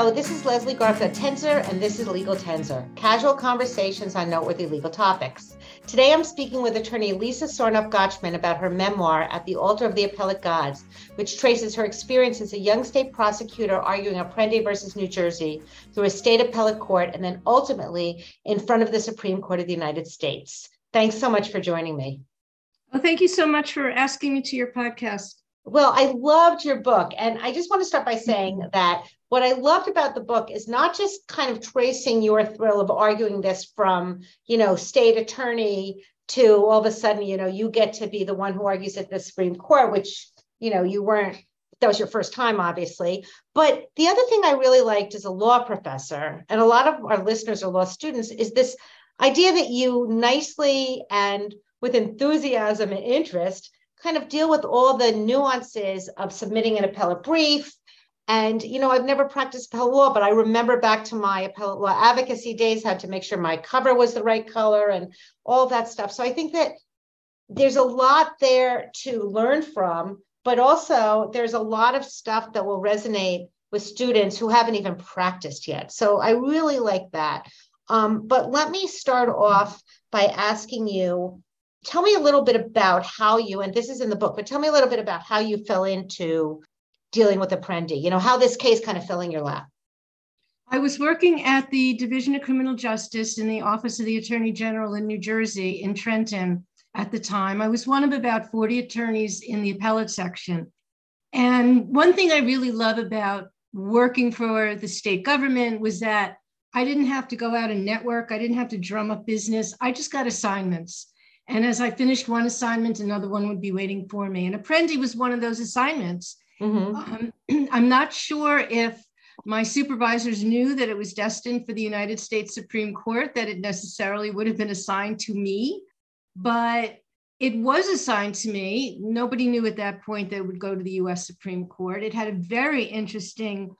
Hello, this is Leslie Garfield Tenzer, and this is Legal Tenzer, casual conversations on noteworthy legal topics. Today I'm speaking with attorney Lisa Sarnoff Gochman about her memoir, At the Altar of the Appellate Gods, which traces her experience as a young state prosecutor arguing Apprendi versus New Jersey through a state appellate court and then ultimately in front of the Supreme Court of the United States. Thanks so much for joining me. Well, thank you so much for asking me to your podcast. Well, I loved your book. And I just want to start by saying mm-hmm. that what I loved about the book is not just kind of tracing your thrill of arguing this from, you know, state attorney to all of a sudden, you know, you get to be the one who argues at the Supreme Court, which, you know, you weren't, that was your first time, obviously. But the other thing I really liked as a law professor, and a lot of our listeners are law students, is this idea that you nicely and with enthusiasm and interest kind of deal with all the nuances of submitting an appellate brief. And, you know, I've never practiced appellate law, but I remember back to my appellate law advocacy days, had to make sure my cover was the right color and all that stuff. So I think that there's a lot there to learn from, but also there's a lot of stuff that will resonate with students who haven't even practiced yet. So I really like that. Um, but let me start off by asking you tell me a little bit about how you, and this is in the book, but tell me a little bit about how you fell into dealing with Apprendi, you know, how this case kind of fell in your lap. I was working at the Division of Criminal Justice in the Office of the Attorney General in New Jersey, in Trenton, at the time. I was one of about 40 attorneys in the appellate section. And one thing I really love about working for the state government was that I didn't have to go out and network, I didn't have to drum up business. I just got assignments. And as I finished one assignment, another one would be waiting for me. And Apprendi was one of those assignments. Mm-hmm. Um, I'm not sure if my supervisors knew that it was destined for the United States Supreme Court, that it necessarily would have been assigned to me, but it was assigned to me. Nobody knew at that point that it would go to the US Supreme Court. It had a very interesting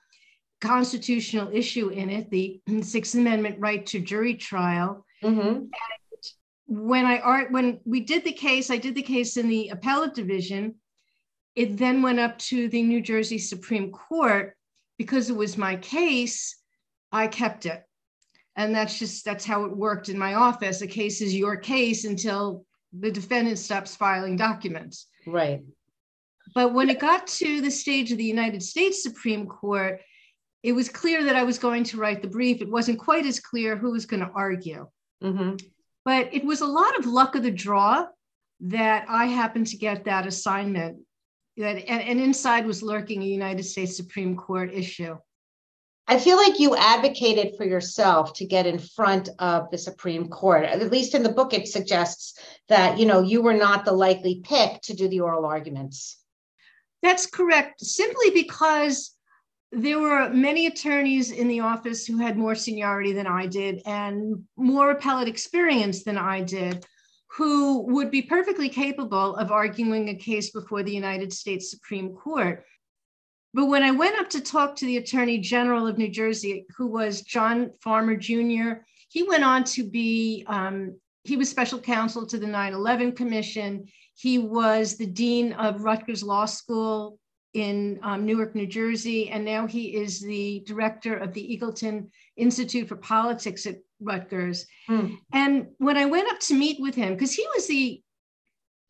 constitutional issue in it the Sixth Amendment right to jury trial. Mm-hmm when I art when we did the case, I did the case in the appellate division. It then went up to the New Jersey Supreme Court because it was my case. I kept it, and that's just that's how it worked in my office. A case is your case until the defendant stops filing documents. Right. But when it got to the stage of the United States Supreme Court, it was clear that I was going to write the brief. It wasn't quite as clear who was going to argue. Mm-hmm. But it was a lot of luck of the draw that I happened to get that assignment. That and, and inside was lurking a United States Supreme Court issue. I feel like you advocated for yourself to get in front of the Supreme Court. At least in the book, it suggests that you know you were not the likely pick to do the oral arguments. That's correct. Simply because there were many attorneys in the office who had more seniority than I did and more appellate experience than I did, who would be perfectly capable of arguing a case before the United States Supreme Court. But when I went up to talk to the Attorney General of New Jersey, who was John Farmer Jr., he went on to be, um, he was special counsel to the 9 11 Commission. He was the dean of Rutgers Law School in um, Newark, New Jersey, and now he is the director of the Eagleton Institute for Politics at Rutgers. Mm. And when I went up to meet with him, because he was the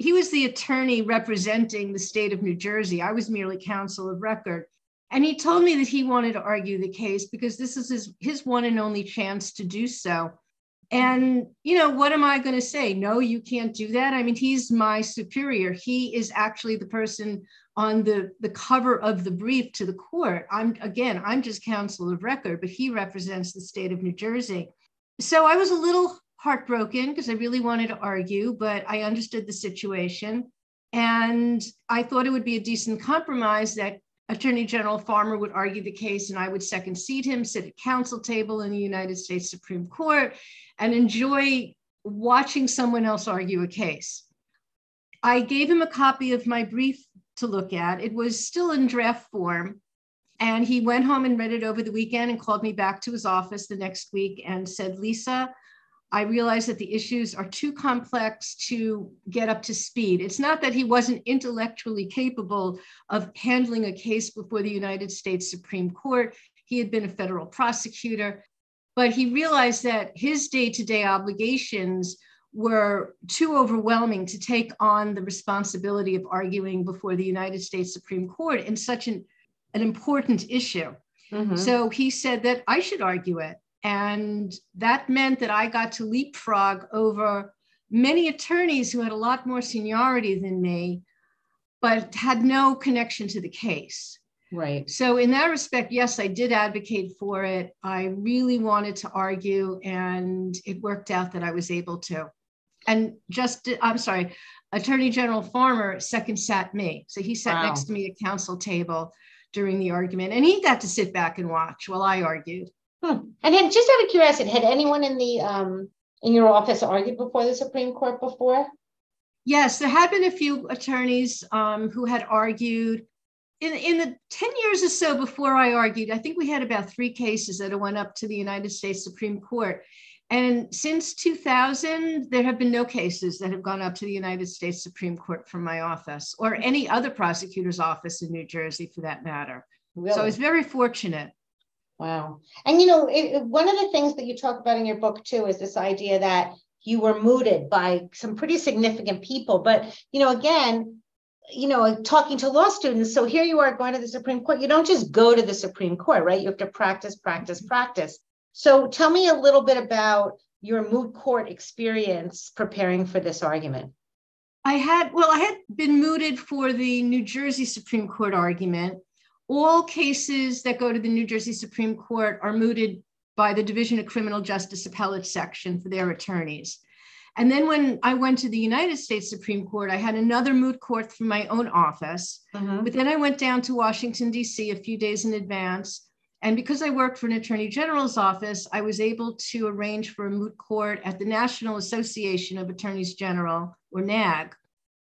he was the attorney representing the state of New Jersey. I was merely counsel of record. And he told me that he wanted to argue the case because this is his, his one and only chance to do so. And, you know, what am I going to say? No, you can't do that. I mean, he's my superior. He is actually the person on the, the cover of the brief to the court. I'm again, I'm just counsel of record, but he represents the state of New Jersey. So I was a little heartbroken because I really wanted to argue, but I understood the situation. And I thought it would be a decent compromise that Attorney General Farmer would argue the case and I would second seat him, sit at counsel table in the United States Supreme Court, and enjoy watching someone else argue a case. I gave him a copy of my brief to look at. It was still in draft form. And he went home and read it over the weekend and called me back to his office the next week and said, Lisa, I realize that the issues are too complex to get up to speed. It's not that he wasn't intellectually capable of handling a case before the United States Supreme Court. He had been a federal prosecutor, but he realized that his day to day obligations were too overwhelming to take on the responsibility of arguing before the United States Supreme Court in such an, an important issue. Mm-hmm. So he said that I should argue it. And that meant that I got to leapfrog over many attorneys who had a lot more seniority than me, but had no connection to the case. Right. So, in that respect, yes, I did advocate for it. I really wanted to argue, and it worked out that I was able to. And just, I'm sorry, Attorney General Farmer second sat me. So he sat wow. next to me at counsel table during the argument, and he got to sit back and watch while I argued. Hmm. And then, just out of curiosity, had anyone in the um, in your office argued before the Supreme Court before? Yes, there had been a few attorneys um, who had argued. In, in the 10 years or so before I argued, I think we had about three cases that went up to the United States Supreme Court. And since 2000, there have been no cases that have gone up to the United States Supreme Court from my office or any other prosecutor's office in New Jersey for that matter. Really? So I was very fortunate. Wow. And you know, it, one of the things that you talk about in your book too is this idea that you were mooted by some pretty significant people. But, you know, again, you know, talking to law students. So here you are going to the Supreme Court. You don't just go to the Supreme Court, right? You have to practice, practice, practice. So tell me a little bit about your moot court experience preparing for this argument. I had, well, I had been mooted for the New Jersey Supreme Court argument all cases that go to the New Jersey Supreme Court are mooted by the Division of Criminal Justice Appellate Section for their attorneys. And then when I went to the United States Supreme Court, I had another moot court from my own office. Mm-hmm. But then I went down to Washington, D.C. a few days in advance. And because I worked for an attorney general's office, I was able to arrange for a moot court at the National Association of Attorneys General, or NAAG,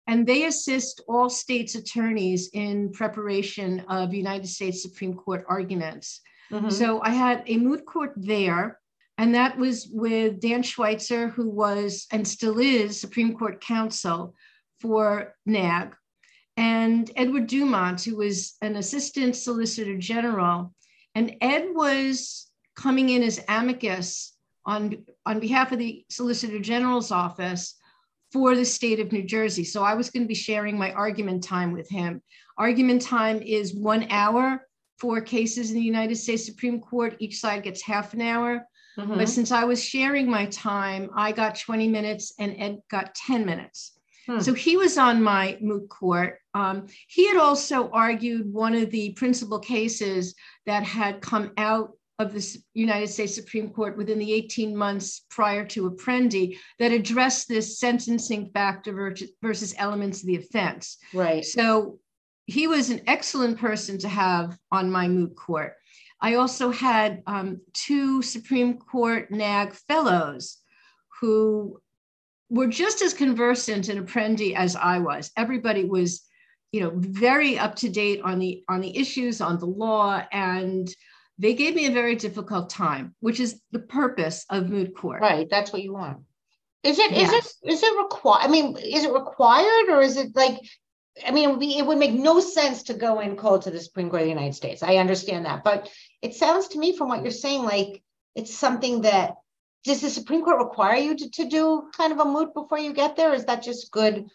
and they assist all states' attorneys in preparation of United States Supreme Court arguments. Mm-hmm. So I had a moot court there, and that was with Dan Schweitzer, who was and still is Supreme Court counsel for NAAG, and Edward Dumont, who was an assistant solicitor general. And Ed was coming in as amicus on, on behalf of the solicitor general's office for the state of New Jersey. So I was going to be sharing my argument time with him. Argument time is one hour for cases in the United States Supreme Court. Each side gets half an hour. Mm-hmm. But since I was sharing my time, I got 20 minutes and Ed got 10 minutes. Hmm. So he was on my moot court. Um, he had also argued one of the principal cases that had come out of the United States Supreme Court within the 18 months prior to Apprendi that addressed this sentencing factor versus elements of the offense. Right. So he was an excellent person to have on my moot court. I also had um, two Supreme Court NAAG fellows who were just as conversant in Apprendi as I was. Everybody was, you know, very up to date on the on the issues, on the law, and they gave me a very difficult time, which is the purpose of moot court. Right. That's what you want. Is it, yes. is it, is it required? I mean, is it required or is it like, I mean, it would, be, it would make no sense to go in cold to the Supreme Court of the United States. I understand that. But it sounds to me from what you're saying, like it's something that, does the Supreme Court require you to, to do kind of a moot before you get there? Is that just good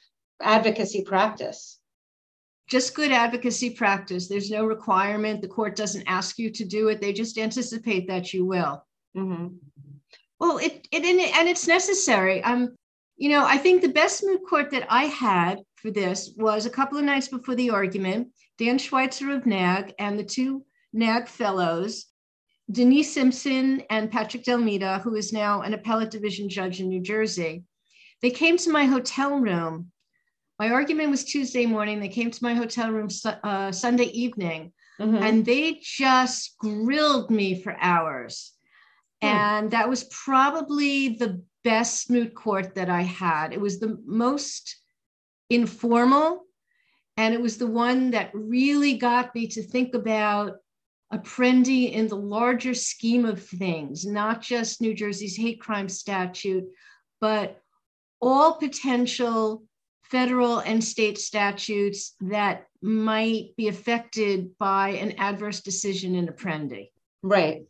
advocacy practice? just good advocacy practice. There's no requirement. The court doesn't ask you to do it. They just anticipate that you will. Mm-hmm. Well, it, it and it's necessary. Um, you know, I think the best moot court that I had for this was a couple of nights before the argument. Dan Schweitzer of NAAG and the two NAAG fellows, Denise Simpson and Patrick DeAlmeida, who is now an appellate division judge in New Jersey. They came to my hotel room my argument was Tuesday morning. They came to my hotel room uh, Sunday evening mm-hmm. and they just grilled me for hours. Hmm. And that was probably the best moot court that I had. It was the most informal and it was the one that really got me to think about Apprendi in the larger scheme of things, not just New Jersey's hate crime statute, but all potential federal and state statutes that might be affected by an adverse decision in Apprendi. Right.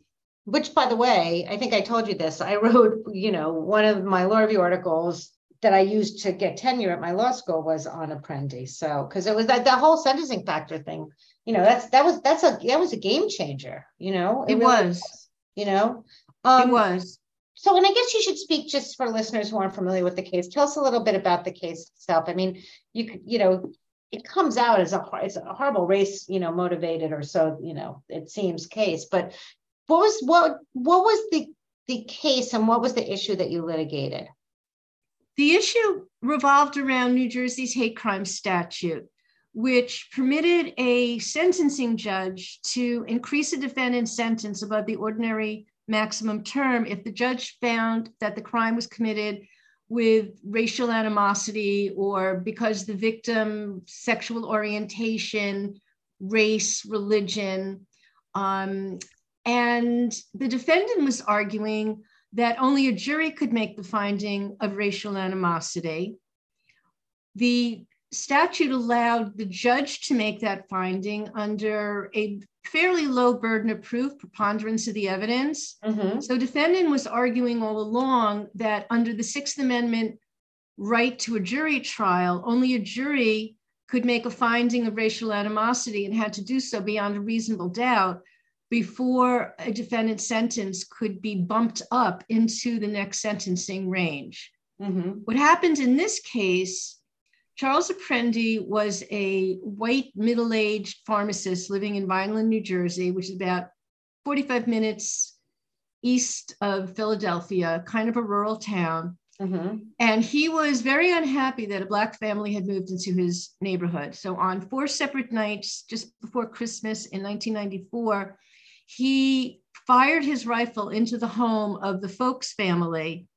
Which, by the way, I think I told you this. I wrote, you know, one of my law review articles that I used to get tenure at my law school was on Apprendi. So, because it was that the whole sentencing factor thing, you know, that's that was that's a that was a game changer. You know, it, it really was. was. You know, um, it was. So, and I guess you should speak just for listeners who aren't familiar with the case. Tell us a little bit about the case itself. I mean, you could, you know, it comes out as a it's a horrible race, you know, motivated or so, you know, it seems case. But what was what what was the the case and what was the issue that you litigated? The issue revolved around New Jersey's hate crime statute, which permitted a sentencing judge to increase a defendant's sentence above the ordinary maximum term if the judge found that the crime was committed with racial animosity or because the victim sexual orientation race religion. Um, and the defendant was arguing that only a jury could make the finding of racial animosity the statute allowed the judge to make that finding under a fairly low burden of proof, preponderance of the evidence. Mm-hmm. So, defendant was arguing all along that under the Sixth Amendment right to a jury trial, only a jury could make a finding of racial animosity and had to do so beyond a reasonable doubt before a defendant's sentence could be bumped up into the next sentencing range. Mm-hmm. What happened in this case Charles Apprendi was a white middle aged pharmacist living in Vineland, New Jersey, which is about 45 minutes east of Philadelphia, kind of a rural town. Mm-hmm. And he was very unhappy that a Black family had moved into his neighborhood. So, on four separate nights just before Christmas in 1994, he fired his rifle into the home of the Folks family.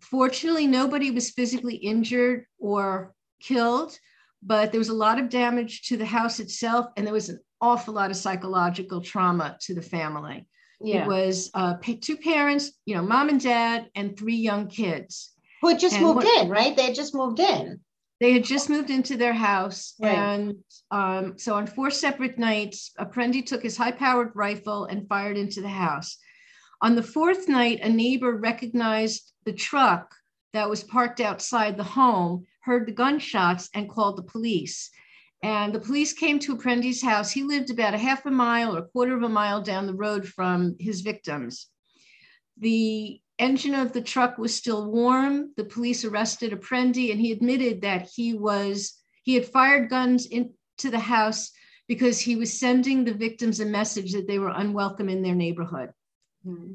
Fortunately, nobody was physically injured or killed, but there was a lot of damage to the house itself, and there was an awful lot of psychological trauma to the family. Yeah. It was uh, two parents, you know, mom and dad, and three young kids. Who had just and moved what, in, right? They had just moved in. They had just moved into their house. Right. And um, so on four separate nights, Apprendi took his high powered rifle and fired into the house. On the fourth night, a neighbor recognized the truck that was parked outside the home heard the gunshots and called the police. And the police came to Apprendi's house. He lived about a half a mile or a quarter of a mile down the road from his victims. The engine of the truck was still warm. The police arrested Apprendi, and he admitted that he was he had fired guns into the house because he was sending the victims a message that they were unwelcome in their neighborhood. Mm-hmm.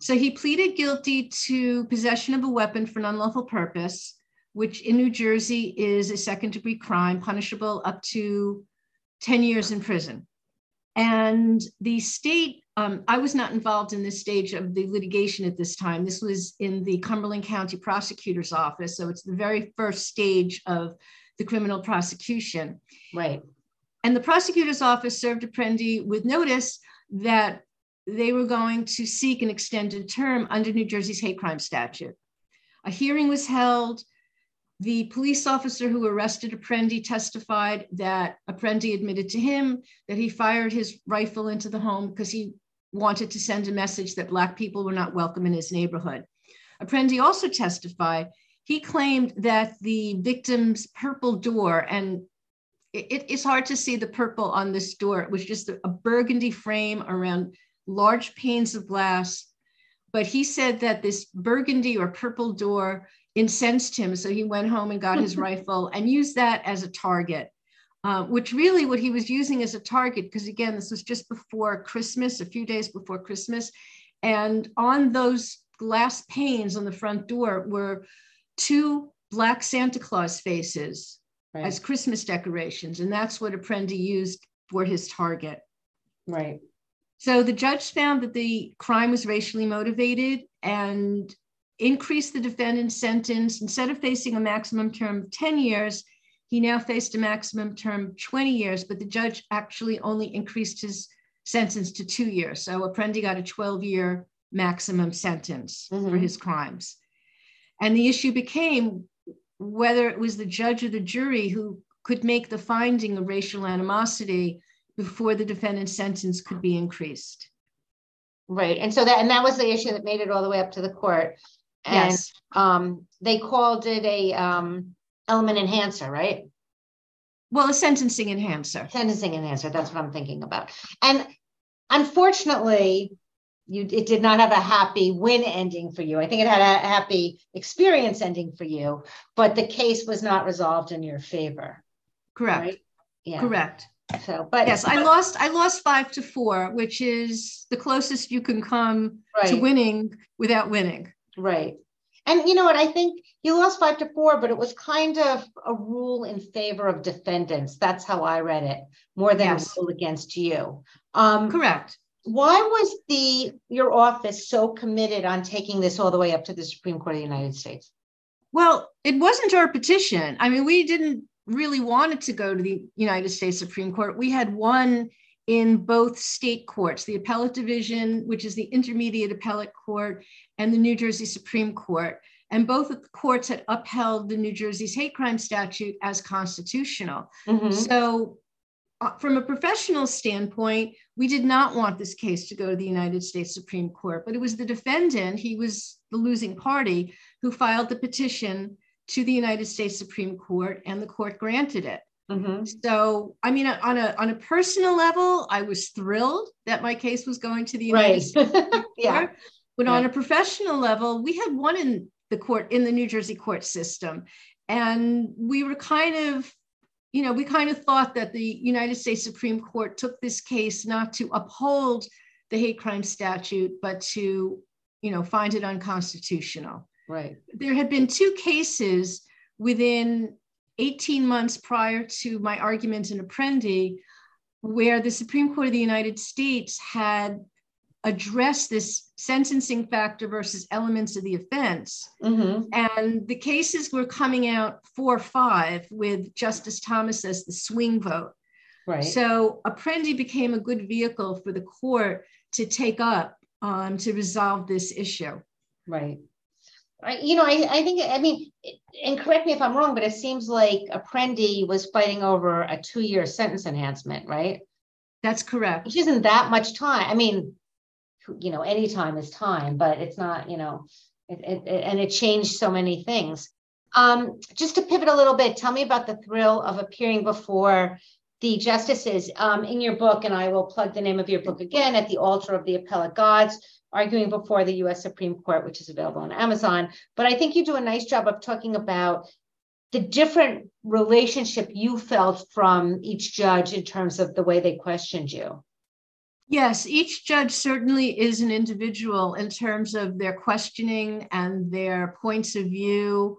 So he pleaded guilty to possession of a weapon for an unlawful purpose which in New Jersey is a second degree crime, punishable up to 10 years in prison. And the state, um, I was not involved in this stage of the litigation at this time. This was in the Cumberland County Prosecutor's Office. So it's the very first stage of the criminal prosecution. Right. And the prosecutor's office served Apprendi with notice that they were going to seek an extended term under New Jersey's hate crime statute. A hearing was held. The police officer who arrested Apprendi testified that Apprendi admitted to him that he fired his rifle into the home because he wanted to send a message that Black people were not welcome in his neighborhood. Apprendi also testified he claimed that the victim's purple door, and it, it's hard to see the purple on this door, it was just a, a burgundy frame around large panes of glass. But he said that this burgundy or purple door incensed him. So he went home and got his rifle and used that as a target, uh, which really what he was using as a target, because again, this was just before Christmas, a few days before Christmas. And on those glass panes on the front door were two black Santa Claus faces right. as Christmas decorations. And that's what Apprendi used for his target. Right. So the judge found that the crime was racially motivated and increased the defendant's sentence. Instead of facing a maximum term of 10 years, he now faced a maximum term 20 years, but the judge actually only increased his sentence to two years. So Apprendi got a 12 year maximum sentence mm-hmm. for his crimes. And the issue became whether it was the judge or the jury who could make the finding of racial animosity before the defendant's sentence could be increased. Right. And so that and that was the issue that made it all the way up to the court. And yes. um they called it a um element enhancer, right? Well, a sentencing enhancer. Sentencing enhancer, that's what I'm thinking about. And unfortunately, you it did not have a happy win ending for you. I think it had a happy experience ending for you, but the case was not resolved in your favor. Correct. Right? Yeah. Correct. So, but yes, I lost. I lost five to four, which is the closest you can come right. to winning without winning. Right. And you know what? I think you lost five to four, but it was kind of a rule in favor of defendants. That's how I read it, more than Yes. a rule against you. Um, Correct. why was the your office so committed on taking this all the way up to the Supreme Court of the United States? Well, it wasn't our petition. I mean, we didn't really want it to go to the United States Supreme Court. We had won in both state courts, the appellate division, which is the intermediate appellate court, and the New Jersey Supreme Court. And both of the courts had upheld the New Jersey's hate crime statute as constitutional. Mhm. So, uh, from a professional standpoint, we did not want this case to go to the United States Supreme Court, but it was the defendant, he was the losing party, who filed the petition to the United States Supreme Court, and the court granted it. Mhm. So, I mean, on a on a personal level, I was thrilled that my case was going to the United Right. States yeah. But on a professional level, we had won in the court in the New Jersey court system, and we were kind of, you know, we kind of thought that the United States Supreme Court took this case not to uphold the hate crime statute, but to, you know, find it unconstitutional Right. there had been two cases within 18 months prior to my argument in Apprendi where the Supreme Court of the United States had addressed this sentencing factor versus elements of the offense. hmm And the cases were coming out 4 or 5 with Justice Thomas as the swing vote. Right. So Apprendi became a good vehicle for the court to take up um, to resolve this issue. Right. I, you know, I, I think, I mean, and correct me if I'm wrong, but it seems like Apprendi was fighting over a two year sentence enhancement, right? That's correct. Which isn't that much time. I mean, you know, any time is time, but it's not, you know, it, it, it- and it changed so many things. Um, just to pivot a little bit, tell me about the thrill of appearing before the justices um, in your book, and I will plug the name of your book again at the altar of the appellate gods, arguing before the US Supreme Court, which is available on Amazon. But I think you do a nice job of talking about the different relationship you felt from each judge in terms of the way they questioned you. Yes, each judge certainly is an individual in terms of their questioning and their points of view.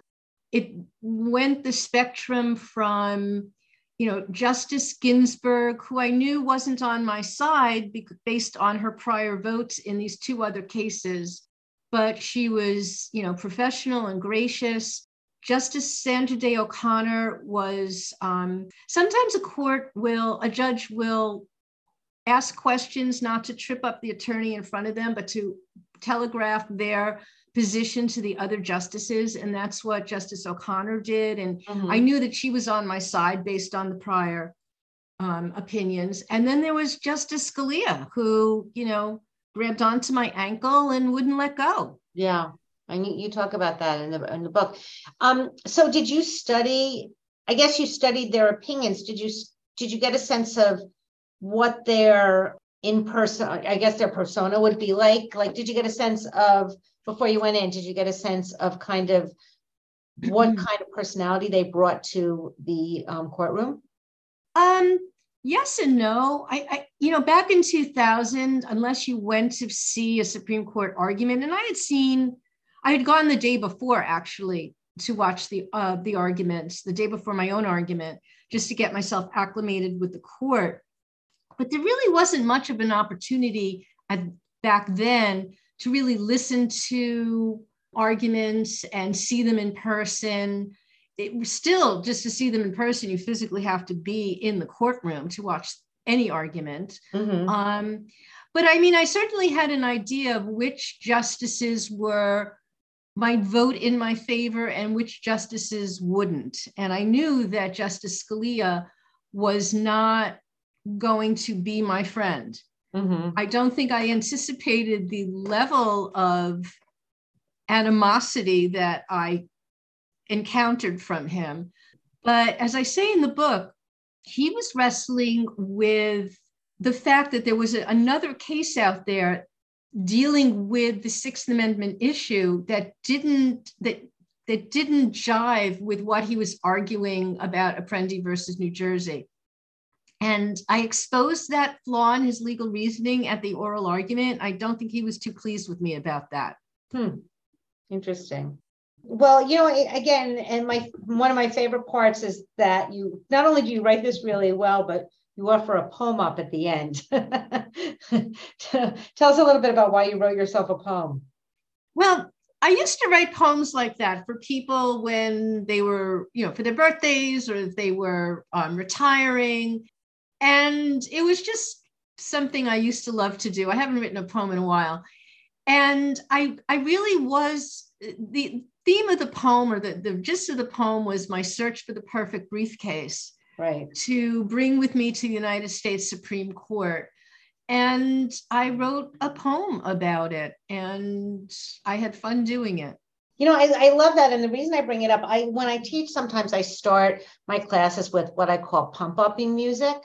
It went the spectrum from, you know, Justice Ginsburg, who I knew wasn't on my side based on her prior votes in these two other cases, but she was, you know, professional and gracious. Justice Sandra Day O'Connor was um, sometimes a court will, a judge will ask questions not to trip up the attorney in front of them, but to telegraph their position to the other justices. And that's what Justice O'Connor did. And Mm-hmm. I knew that she was on my side based on the prior um, opinions. And then there was Justice Scalia, who, you know, grabbed onto my ankle and wouldn't let go. Yeah, and you, you talk about that in the in the book. Um, so did you study? I guess you studied their opinions. Did you s- did you get a sense of what their in person? I guess their persona would be like. Like, did you get a sense of before you went in? Did you get a sense of kind of what kind of personality they brought to the um, courtroom? Um, yes and no. I, I, you know, back in 2000, unless you went to see a Supreme Court argument, and I had seen, I had gone the day before actually to watch the uh, the arguments, the day before my own argument, just to get myself acclimated with the court. But there really wasn't much of an opportunity at, back then to really listen to arguments and see them in person. It was still just to see them in person you physically have to be in the courtroom to watch any argument. Mhm. um, but i mean i certainly had an idea of which justices were might vote in my favor and which justices wouldn't. And i knew that justice scalia was not going to be my friend Mm-hmm. I don't think I anticipated the level of animosity that I encountered from him. But as I say in the book, he was wrestling with the fact that there was a, another case out there dealing with the Sixth Amendment issue that didn't that that didn't jive with what he was arguing about Apprendi versus New Jersey. And I exposed that flaw in his legal reasoning at the oral argument. I don't think he was too pleased with me about that. Hmm. Interesting. Well, you know, again, and my one of my favorite parts is that you not only do you write this really well, but you offer a poem up at the end. Tell us a little bit about why you wrote yourself a poem. Well, I used to write poems like that for people when they were, you know, for their birthdays or if they were um, retiring. And it was just something I used to love to do. I haven't written a poem in a while. And I, I really was the theme of the poem or the, the gist of the poem was my search for the perfect briefcase right. to bring with me to the united states supreme court. And i wrote a poem about it and i had fun doing it. You know I, I love that. And the reason i bring it up i when i teach sometimes i start my classes with what i call pump upping music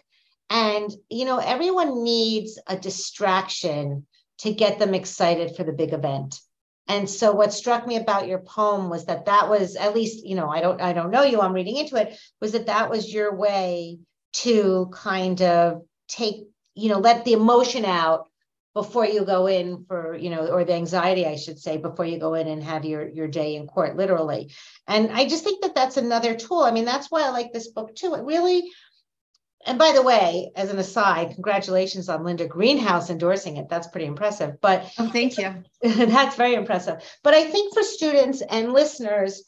and you know everyone needs a distraction to get them excited for the big event and so what struck me about your poem was that that was at least, you know, I don't I don't know you, I'm reading into it, was that that was your way to kind of take, you know, let the emotion out before you go in for, you know, or the anxiety I should say before you go in and have your your day in court literally. And I just think that that's another tool. I mean, that's why I like this book too. It really and by the way, as an aside, congratulations on Linda Greenhouse endorsing it. That's pretty impressive. But oh, thank you. that's very impressive. But I think for students and listeners,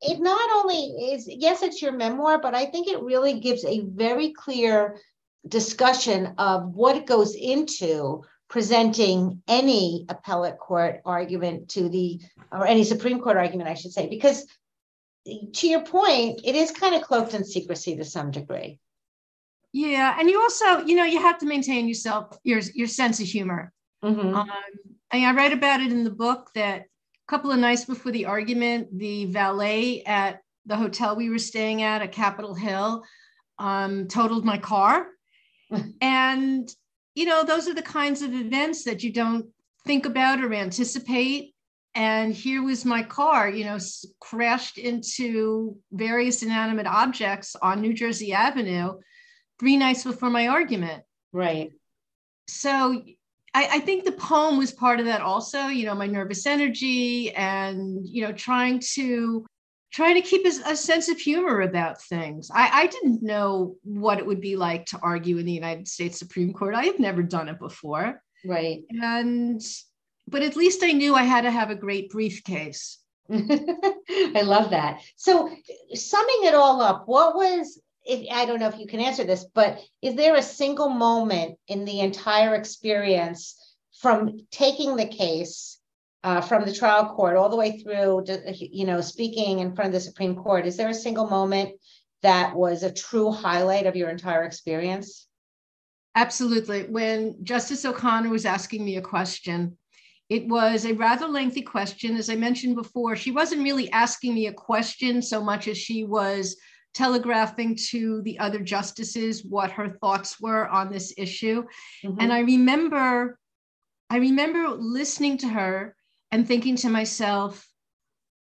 it not only is, yes, it's your memoir, but I think it really gives a very clear discussion of what goes into presenting any appellate court argument to the, or any Supreme Court argument, I should say, because to your point, it is kind of cloaked in secrecy to some degree. Yeah, and you also, you know, you have to maintain yourself your your sense of humor. Mm-hmm. Um, and I write about it in the book that a couple of nights before the argument, the valet at the hotel we were staying at at Capitol Hill um, totaled my car, and you know, those are the kinds of events that you don't think about or anticipate. And here was my car, you know, crashed into various inanimate objects on New Jersey Avenue three nights before my argument. Right. So I, I, think the poem was part of that also, you know, my nervous energy and, you know, trying to trying to keep a, a sense of humor about things. I, I didn't know what it would be like to argue in the United States Supreme Court. I had never done it before. Right. And but at least I knew I had to have a great briefcase. I love that. So, summing it all up, what was if I don't know if you can answer this, but is there a single moment in the entire experience from taking the case uh, from the trial court all the way through, to, you know, speaking in front of the Supreme Court? Is there a single moment that was a true highlight of your entire experience? Absolutely. When Justice O'Connor was asking me a question, it was a rather lengthy question. As I mentioned before, she wasn't really asking me a question so much as she was telegraphing to the other justices what her thoughts were on this issue. Mm-hmm. And I remember, I remember listening to her and thinking to myself,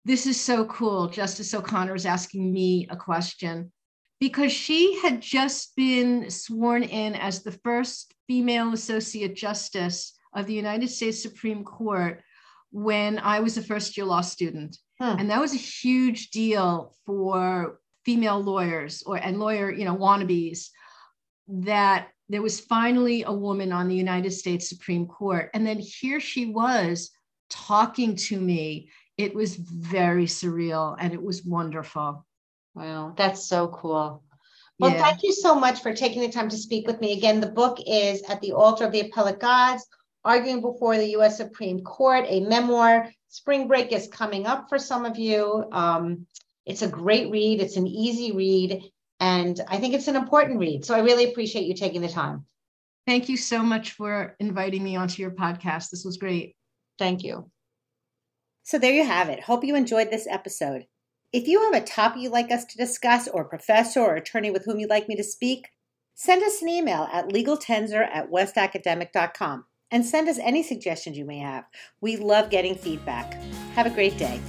this is so cool. Justice O'Connor is asking me a question because she had just been sworn in as the first female associate justice of the United States Supreme Court when I was a first year law student. And that was a huge deal for female lawyers or and lawyer you know wannabes that there was finally a woman on the United States Supreme Court and then here she was talking to me it was very surreal and it was wonderful wow that's so cool well yeah. thank you so much for taking the time to speak with me again the book is at the altar of the appellate gods arguing before the U.S. Supreme Court, a memoir. Spring break is coming up for some of you. Um, it's a great read, it's an easy read, and I think it's an important read. So I really appreciate you taking the time. Thank you so much for inviting me onto your podcast. This was great. Thank you. So there you have it. Hope you enjoyed this episode. If you have a topic you'd like us to discuss, or a professor or attorney with whom you'd like me to speak, send us an email at legaltenzer at westacademic.com and send us any suggestions you may have. We love getting feedback. Have a great day.